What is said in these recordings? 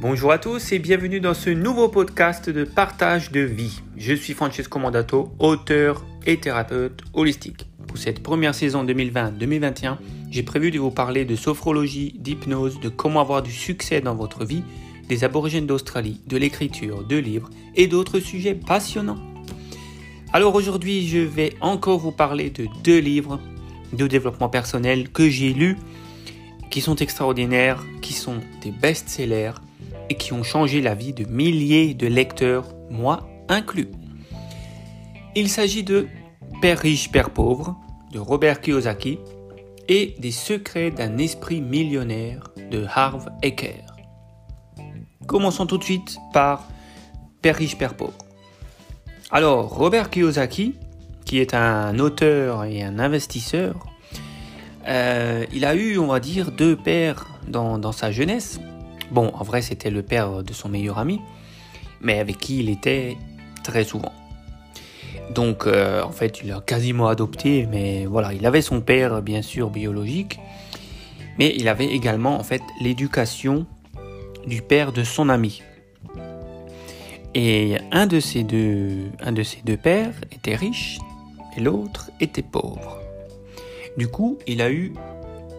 Bonjour à tous et bienvenue dans ce nouveau podcast de partage de vie. Je suis Francesco Mandato, auteur et thérapeute holistique. Pour cette première saison 2020-2021, j'ai prévu de vous parler de sophrologie, d'hypnose, de comment avoir du succès dans votre vie, des aborigènes d'Australie, de l'écriture, de livres et d'autres sujets passionnants. Alors aujourd'hui, je vais encore vous parler de deux livres de développement personnel que j'ai lus, qui sont extraordinaires, qui sont des best-sellers et qui ont changé la vie de milliers de lecteurs, moi inclus. Il s'agit de Père riche, Père pauvre de Robert Kiyosaki et des secrets d'un esprit millionnaire de Harv Eker. Commençons tout de suite par Père riche, Père pauvre. Alors, Robert Kiyosaki, qui est un auteur et un investisseur, euh, il a eu, on va dire, deux pères dans, dans sa jeunesse. Bon, en vrai, c'était le père de son meilleur ami, mais avec qui il était très souvent. Donc, euh, en fait, il a quasiment adopté, mais voilà, il avait son père, bien sûr, biologique, mais il avait également, en fait, l'éducation du père de son ami. Et un de ces un de ces deux pères était riche et l'autre était pauvre. Du coup, il a eu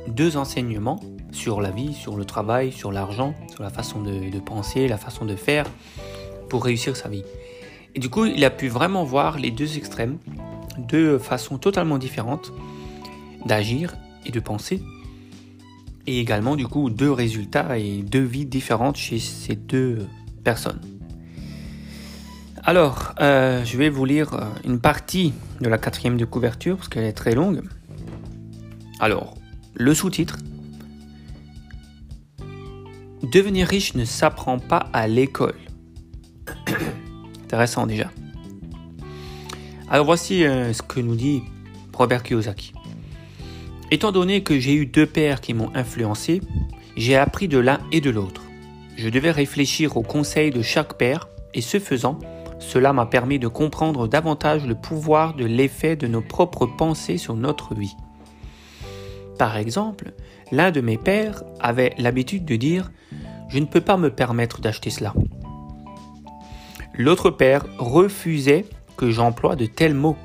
deux enseignements sur la vie, sur le travail, sur l'argent, sur la façon de, penser, la façon de faire pour réussir sa vie. Et du coup, il a pu vraiment voir les deux extrêmes, deux façons totalement différentes d'agir et de penser. Et également, du coup, deux résultats et deux vies différentes chez ces deux personnes. Alors, euh, je vais vous lire une partie de la quatrième de couverture parce qu'elle est très longue. Alors, le sous-titre Devenir riche ne s'apprend pas à l'école. Intéressant déjà. Alors voici euh, ce que nous dit Robert Kiyosaki. Étant donné que j'ai eu deux pères qui m'ont influencé, j'ai appris de l'un et de l'autre. Je devais réfléchir aux conseils de chaque père et ce faisant, cela m'a permis de comprendre davantage le pouvoir de l'effet de nos propres pensées sur notre vie. Par exemple, l'un de mes pères avait l'habitude de dire ⁇ Je ne peux pas me permettre d'acheter cela ⁇ L'autre père refusait que j'emploie de tels mots.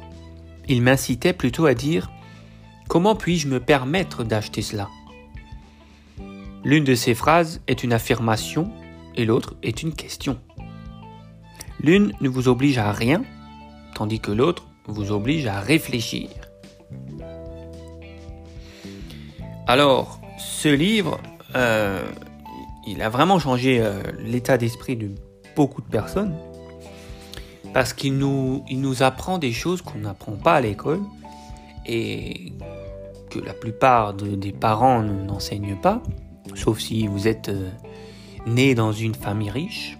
Il m'incitait plutôt à dire ⁇ Comment puis-je me permettre d'acheter cela ?⁇ L'une de ces phrases est une affirmation et l'autre est une question. L'une ne vous oblige à rien, tandis que l'autre vous oblige à réfléchir. Alors, ce livre, euh, il a vraiment changé euh, l'état d'esprit de beaucoup de personnes parce qu'il nous, apprend des choses qu'on n'apprend pas à l'école et que la plupart des parents n'enseignent pas, sauf si vous êtes euh, né dans une famille riche.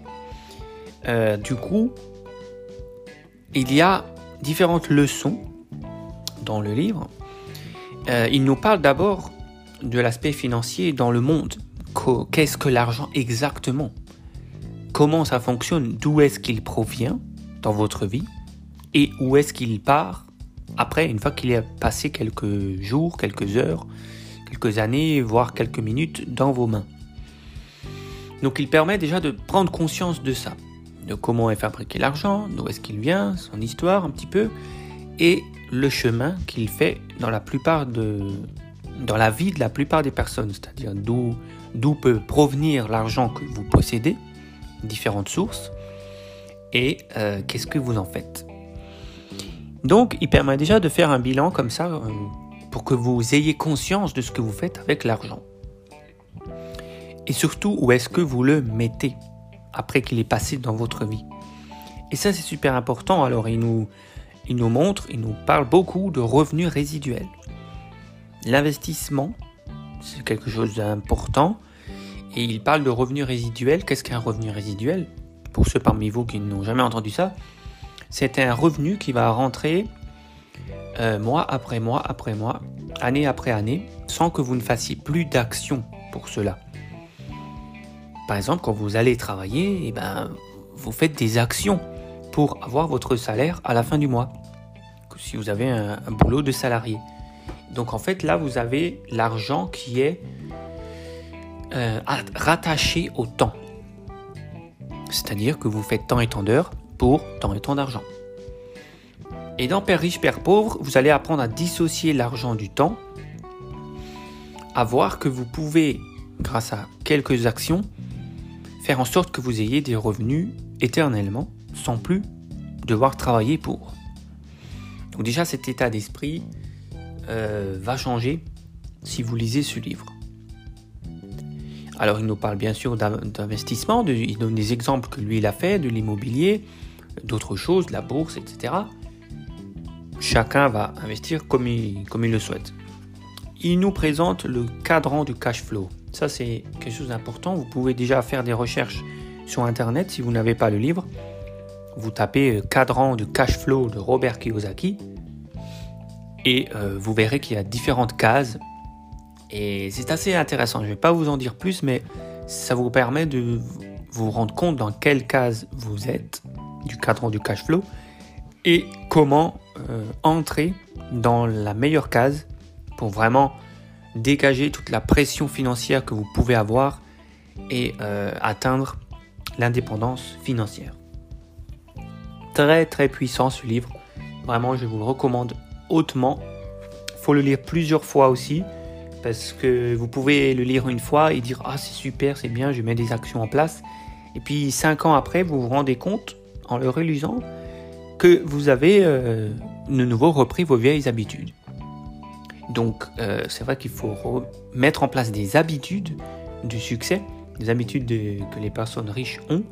du coup, il y a différentes leçons dans le livre. il nous parle d'abord de l'aspect financier dans le monde. Qu'est-ce que l'argent exactement? Comment ça fonctionne? D'où est-ce qu'il provient dans votre vie? Et où est-ce qu'il part après, une fois qu'il a passé quelques jours, quelques heures, quelques années, voire quelques minutes dans vos mains? Donc il permet déjà de prendre conscience de ça, de comment est fabriqué l'argent, d'où est-ce qu'il vient, son histoire un petit peu, et le chemin qu'il fait dans la plupart de, dans la vie de la plupart des personnes, c'est-à-dire d'où, d'où peut provenir l'argent que vous possédez, différentes sources, et euh, qu'est-ce que vous en faites. Donc, il permet déjà de faire un bilan comme ça euh, pour que vous ayez conscience de ce que vous faites avec l'argent. Et surtout, où est-ce que vous le mettez après qu'il est passé dans votre vie. Et ça, c'est super important. Alors, il nous, il nous montre, il nous parle beaucoup de revenus résiduels. L'investissement, c'est quelque chose d'important. Et il parle de revenus résiduels. Qu'est-ce qu'un revenu résiduel? Pour ceux parmi vous qui n'ont jamais entendu ça, c'est un revenu qui va rentrer euh, mois après mois après mois, année après année, sans que vous ne fassiez plus d'action pour cela. Par exemple, quand vous allez travailler, eh ben, vous faites des actions pour avoir votre salaire à la fin du mois. Si vous avez un boulot de salarié. Donc en fait, là, vous avez l'argent qui est euh, rattaché au temps. C'est-à-dire que vous faites tant et tant d'heures pour tant et tant d'argent. Et dans Père riche, Père pauvre, vous allez apprendre à dissocier l'argent du temps, à voir que vous pouvez, grâce à quelques actions, faire en sorte que vous ayez des revenus éternellement, sans plus devoir travailler pour. Donc déjà, cet état d'esprit euh, va changer si vous lisez ce livre. Alors il nous parle bien sûr d'investissement, il donne des exemples que lui il a fait, de l'immobilier, d'autres choses, de la bourse, etc. Chacun va investir comme il, comme il le souhaite. Il nous présente le cadran du cash flow. Ça c'est quelque chose d'important. Vous pouvez déjà faire des recherches sur Internet si vous n'avez pas le livre. Vous tapez euh, cadran du cash flow de Robert Kiyosaki et euh, vous verrez qu'il y a différentes cases et c'est assez intéressant. Je ne vais pas vous en dire plus, mais ça vous permet de vous rendre compte dans quelle case vous êtes du cadran du cash flow et comment euh, entrer dans la meilleure case pour vraiment dégager toute la pression financière que vous pouvez avoir et euh, atteindre l'indépendance financière. Très très puissant ce livre. Vraiment, je vous le recommande hautement. Il faut le lire plusieurs fois aussi parce que vous pouvez le lire une fois et dire ah c'est super, c'est bien, je mets des actions en place. Et puis cinq ans après, vous vous rendez compte en le relisant que vous avez euh, de nouveau repris vos vieilles habitudes. Donc euh, c'est vrai qu'il faut mettre en place des habitudes du succès, des habitudes que les personnes riches ont,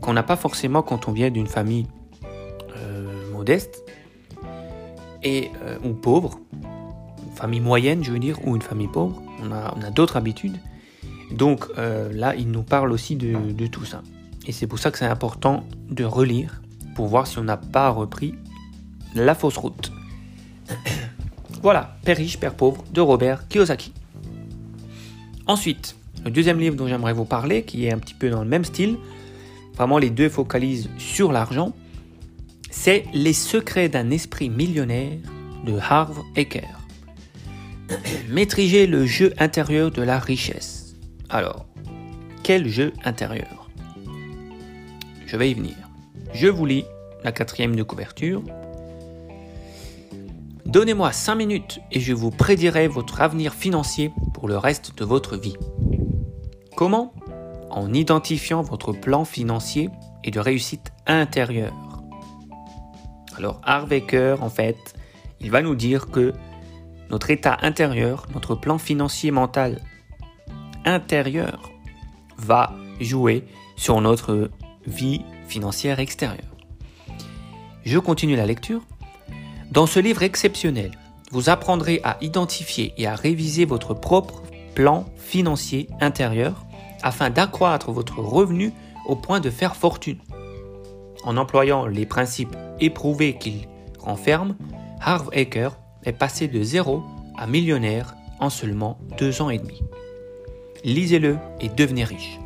qu'on n'a pas forcément quand on vient d'une famille euh, modeste et ou pauvre famille moyenne, je veux dire, ou une famille pauvre. On a, d'autres habitudes. Donc euh, là, il nous parle aussi de, tout ça. Et c'est pour ça que c'est important de relire pour voir si on n'a pas repris la fausse route. voilà, Père riche, Père pauvre de Robert Kiyosaki. Ensuite, le deuxième livre dont j'aimerais vous parler, qui est un petit peu dans le même style, vraiment les deux focalisent sur l'argent, c'est Les secrets d'un esprit millionnaire de Harv Eker. Maîtriser le jeu intérieur de la richesse. Alors, quel jeu intérieur? Je vais y venir. Je vous lis la quatrième de couverture. Donnez-moi 5 minutes et je vous prédirai votre avenir financier pour le reste de votre vie. Comment? En identifiant votre plan financier et de réussite intérieure. Alors Harvecker, en fait, il va nous dire que notre état intérieur, notre plan financier mental intérieur va jouer sur notre vie financière extérieure. Je continue la lecture. Dans ce livre exceptionnel, vous apprendrez à identifier et à réviser votre propre plan financier intérieur afin d'accroître votre revenu au point de faire fortune. En employant les principes éprouvés qu'il renferme, Harv Eker est passé de zéro à millionnaire en seulement deux ans et demi. Lisez-le et devenez riche.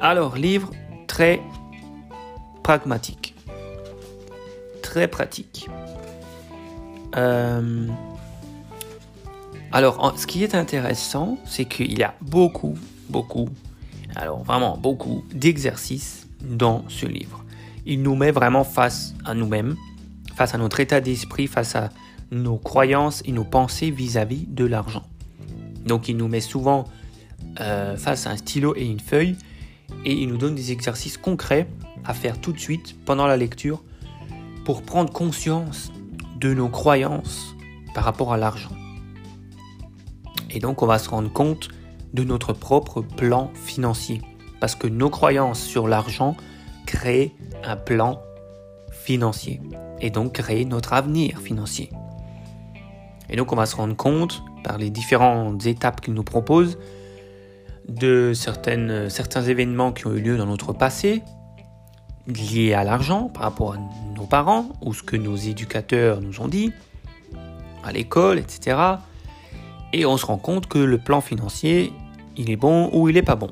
Alors, livre très pragmatique, très pratique. Euh, alors, ce qui est intéressant, c'est qu'il y a beaucoup, beaucoup, alors vraiment beaucoup d'exercices dans ce livre. Il nous met vraiment face à nous-mêmes face à notre état d'esprit, face à nos croyances et nos pensées vis-à-vis de l'argent. Donc il nous met souvent euh, face à un stylo et une feuille et il nous donne des exercices concrets à faire tout de suite pendant la lecture pour prendre conscience de nos croyances par rapport à l'argent. Et donc on va se rendre compte de notre propre plan financier parce que nos croyances sur l'argent créent un plan financier et donc créer notre avenir financier. Et donc on va se rendre compte par les différentes étapes qu'il nous propose de certains événements qui ont eu lieu dans notre passé liés à l'argent par rapport à nos parents ou ce que nos éducateurs nous ont dit à l'école, etc. Et on se rend compte que le plan financier, il est bon ou il n'est pas bon.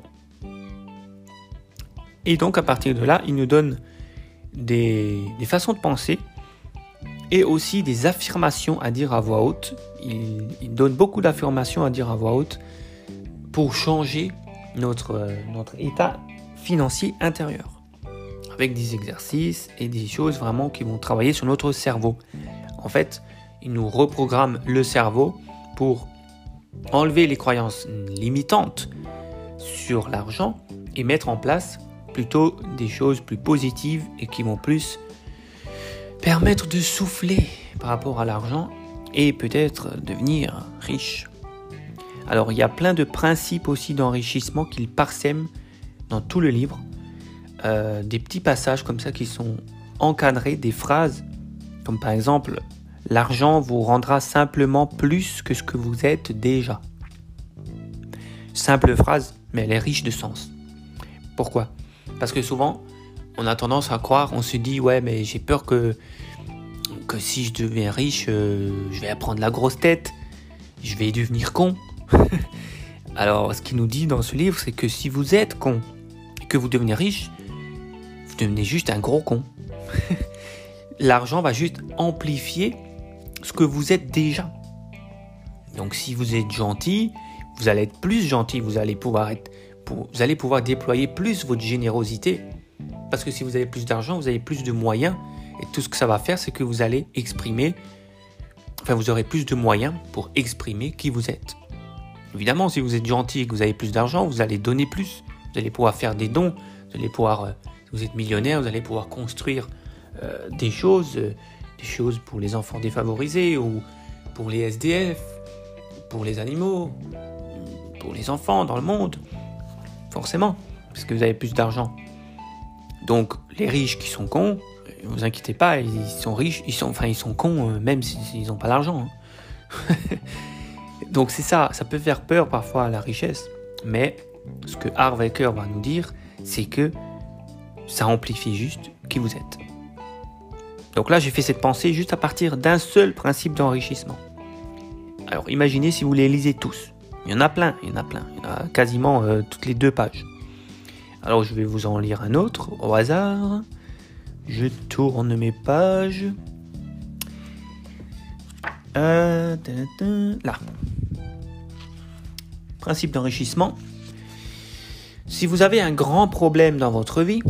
Et donc à partir de là, il nous donne des, façons de penser et aussi des affirmations à dire à voix haute. Il, donne beaucoup d'affirmations à dire à voix haute pour changer notre, notre état financier intérieur. Avec des exercices et des choses vraiment qui vont travailler sur notre cerveau. En fait, il nous reprogramme le cerveau pour enlever les croyances limitantes sur l'argent et mettre en place plutôt des choses plus positives et qui vont plus permettre de souffler par rapport à l'argent et peut-être devenir riche. Alors il y a plein de principes aussi d'enrichissement qu'il parsème dans tout le livre. Euh, des petits passages comme ça qui sont encadrés, des phrases comme par exemple l'argent vous rendra simplement plus que ce que vous êtes déjà. Simple phrase, mais elle est riche de sens. Pourquoi? Parce que souvent, on a tendance à croire, on se dit ouais mais j'ai peur que que si je deviens riche, euh, je vais apprendre la grosse tête, je vais devenir con. Alors ce qu'il nous dit dans ce livre, c'est que si vous êtes con et que vous devenez riche, vous devenez juste un gros con. L'argent va juste amplifier ce que vous êtes déjà. Donc si vous êtes gentil, vous allez être plus gentil, vous allez pouvoir être, vous allez pouvoir déployer plus votre générosité. Parce que si vous avez plus d'argent, vous avez plus de moyens. Et tout ce que ça va faire, c'est que vous allez exprimer, enfin vous aurez plus de moyens pour exprimer qui vous êtes. Évidemment, si vous êtes gentil et que vous avez plus d'argent, vous allez donner plus. Vous allez pouvoir faire des dons. Vous allez pouvoir, euh, si vous êtes millionnaire, vous allez pouvoir construire euh, des choses, euh, des choses pour les enfants défavorisés ou pour les SDF, pour les animaux, pour les enfants dans le monde. Forcément, parce que vous avez plus d'argent. Donc les riches qui sont cons, ne vous inquiétez pas, ils sont riches, ils sont, enfin ils sont cons euh, même s'ils n'ont pas d'argent. Hein. Donc c'est ça, ça peut faire peur parfois à la richesse, mais ce que Harvecker va nous dire, c'est que ça amplifie juste qui vous êtes. Donc là, j'ai fait cette pensée juste à partir d'un seul principe d'enrichissement. Alors imaginez si vous les lisez tous. Il y en a plein, il y en a plein. Il y en a quasiment euh, toutes les deux pages. Alors je vais vous en lire un autre au hasard. Je tourne mes pages. Euh, là. Principe d'enrichissement. Si vous avez un grand problème dans votre vie,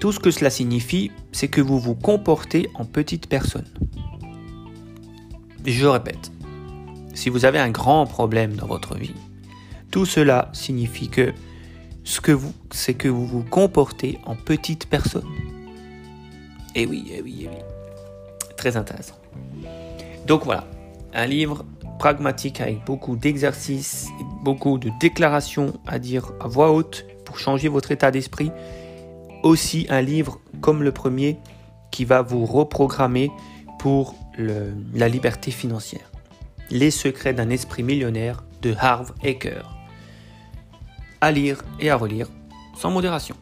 tout ce que cela signifie, c'est que vous vous comportez en petite personne. Je répète, si vous avez un grand problème dans votre vie, tout cela signifie que ce que vous, c'est que vous vous comportez en petite personne. Et eh oui, et eh oui, et eh oui. Très intéressant. Donc voilà, un livre pragmatique avec beaucoup d'exercices, beaucoup de déclarations à dire à voix haute pour changer votre état d'esprit. Aussi un livre comme le premier qui va vous reprogrammer pour la liberté financière. Les secrets d'un esprit millionnaire de Harv Eker. À lire et à relire sans modération.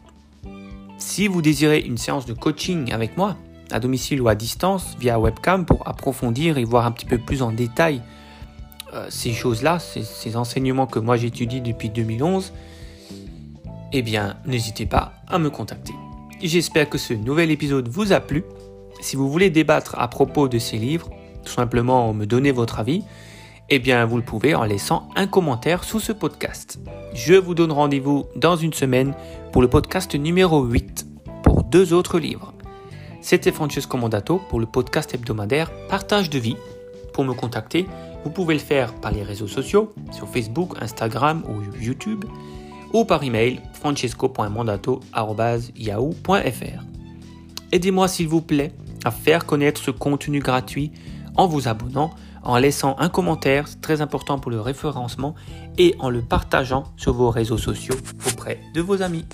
Si vous désirez une séance de coaching avec moi, à domicile ou à distance, via webcam, pour approfondir et voir un petit peu plus en détail euh, ces choses-là, ces, ces, enseignements que moi j'étudie depuis 2011, eh bien, n'hésitez pas à me contacter. J'espère que ce nouvel épisode vous a plu. Si vous voulez débattre à propos de ces livres, simplement me donner votre avis, eh bien vous le pouvez en laissant un commentaire sous ce podcast. Je vous donne rendez-vous dans une semaine pour le podcast numéro 8 pour deux autres livres. C'était Francesco Mondato pour le podcast hebdomadaire Partage de vie. Pour me contacter, vous pouvez le faire par les réseaux sociaux, sur Facebook, Instagram ou YouTube, ou par email francesco.mandato.yahoo.fr. Aidez-moi s'il vous plaît à faire connaître ce contenu gratuit en vous abonnant, en laissant un commentaire, c'est très important pour le référencement, et en le partageant sur vos réseaux sociaux auprès de vos amis.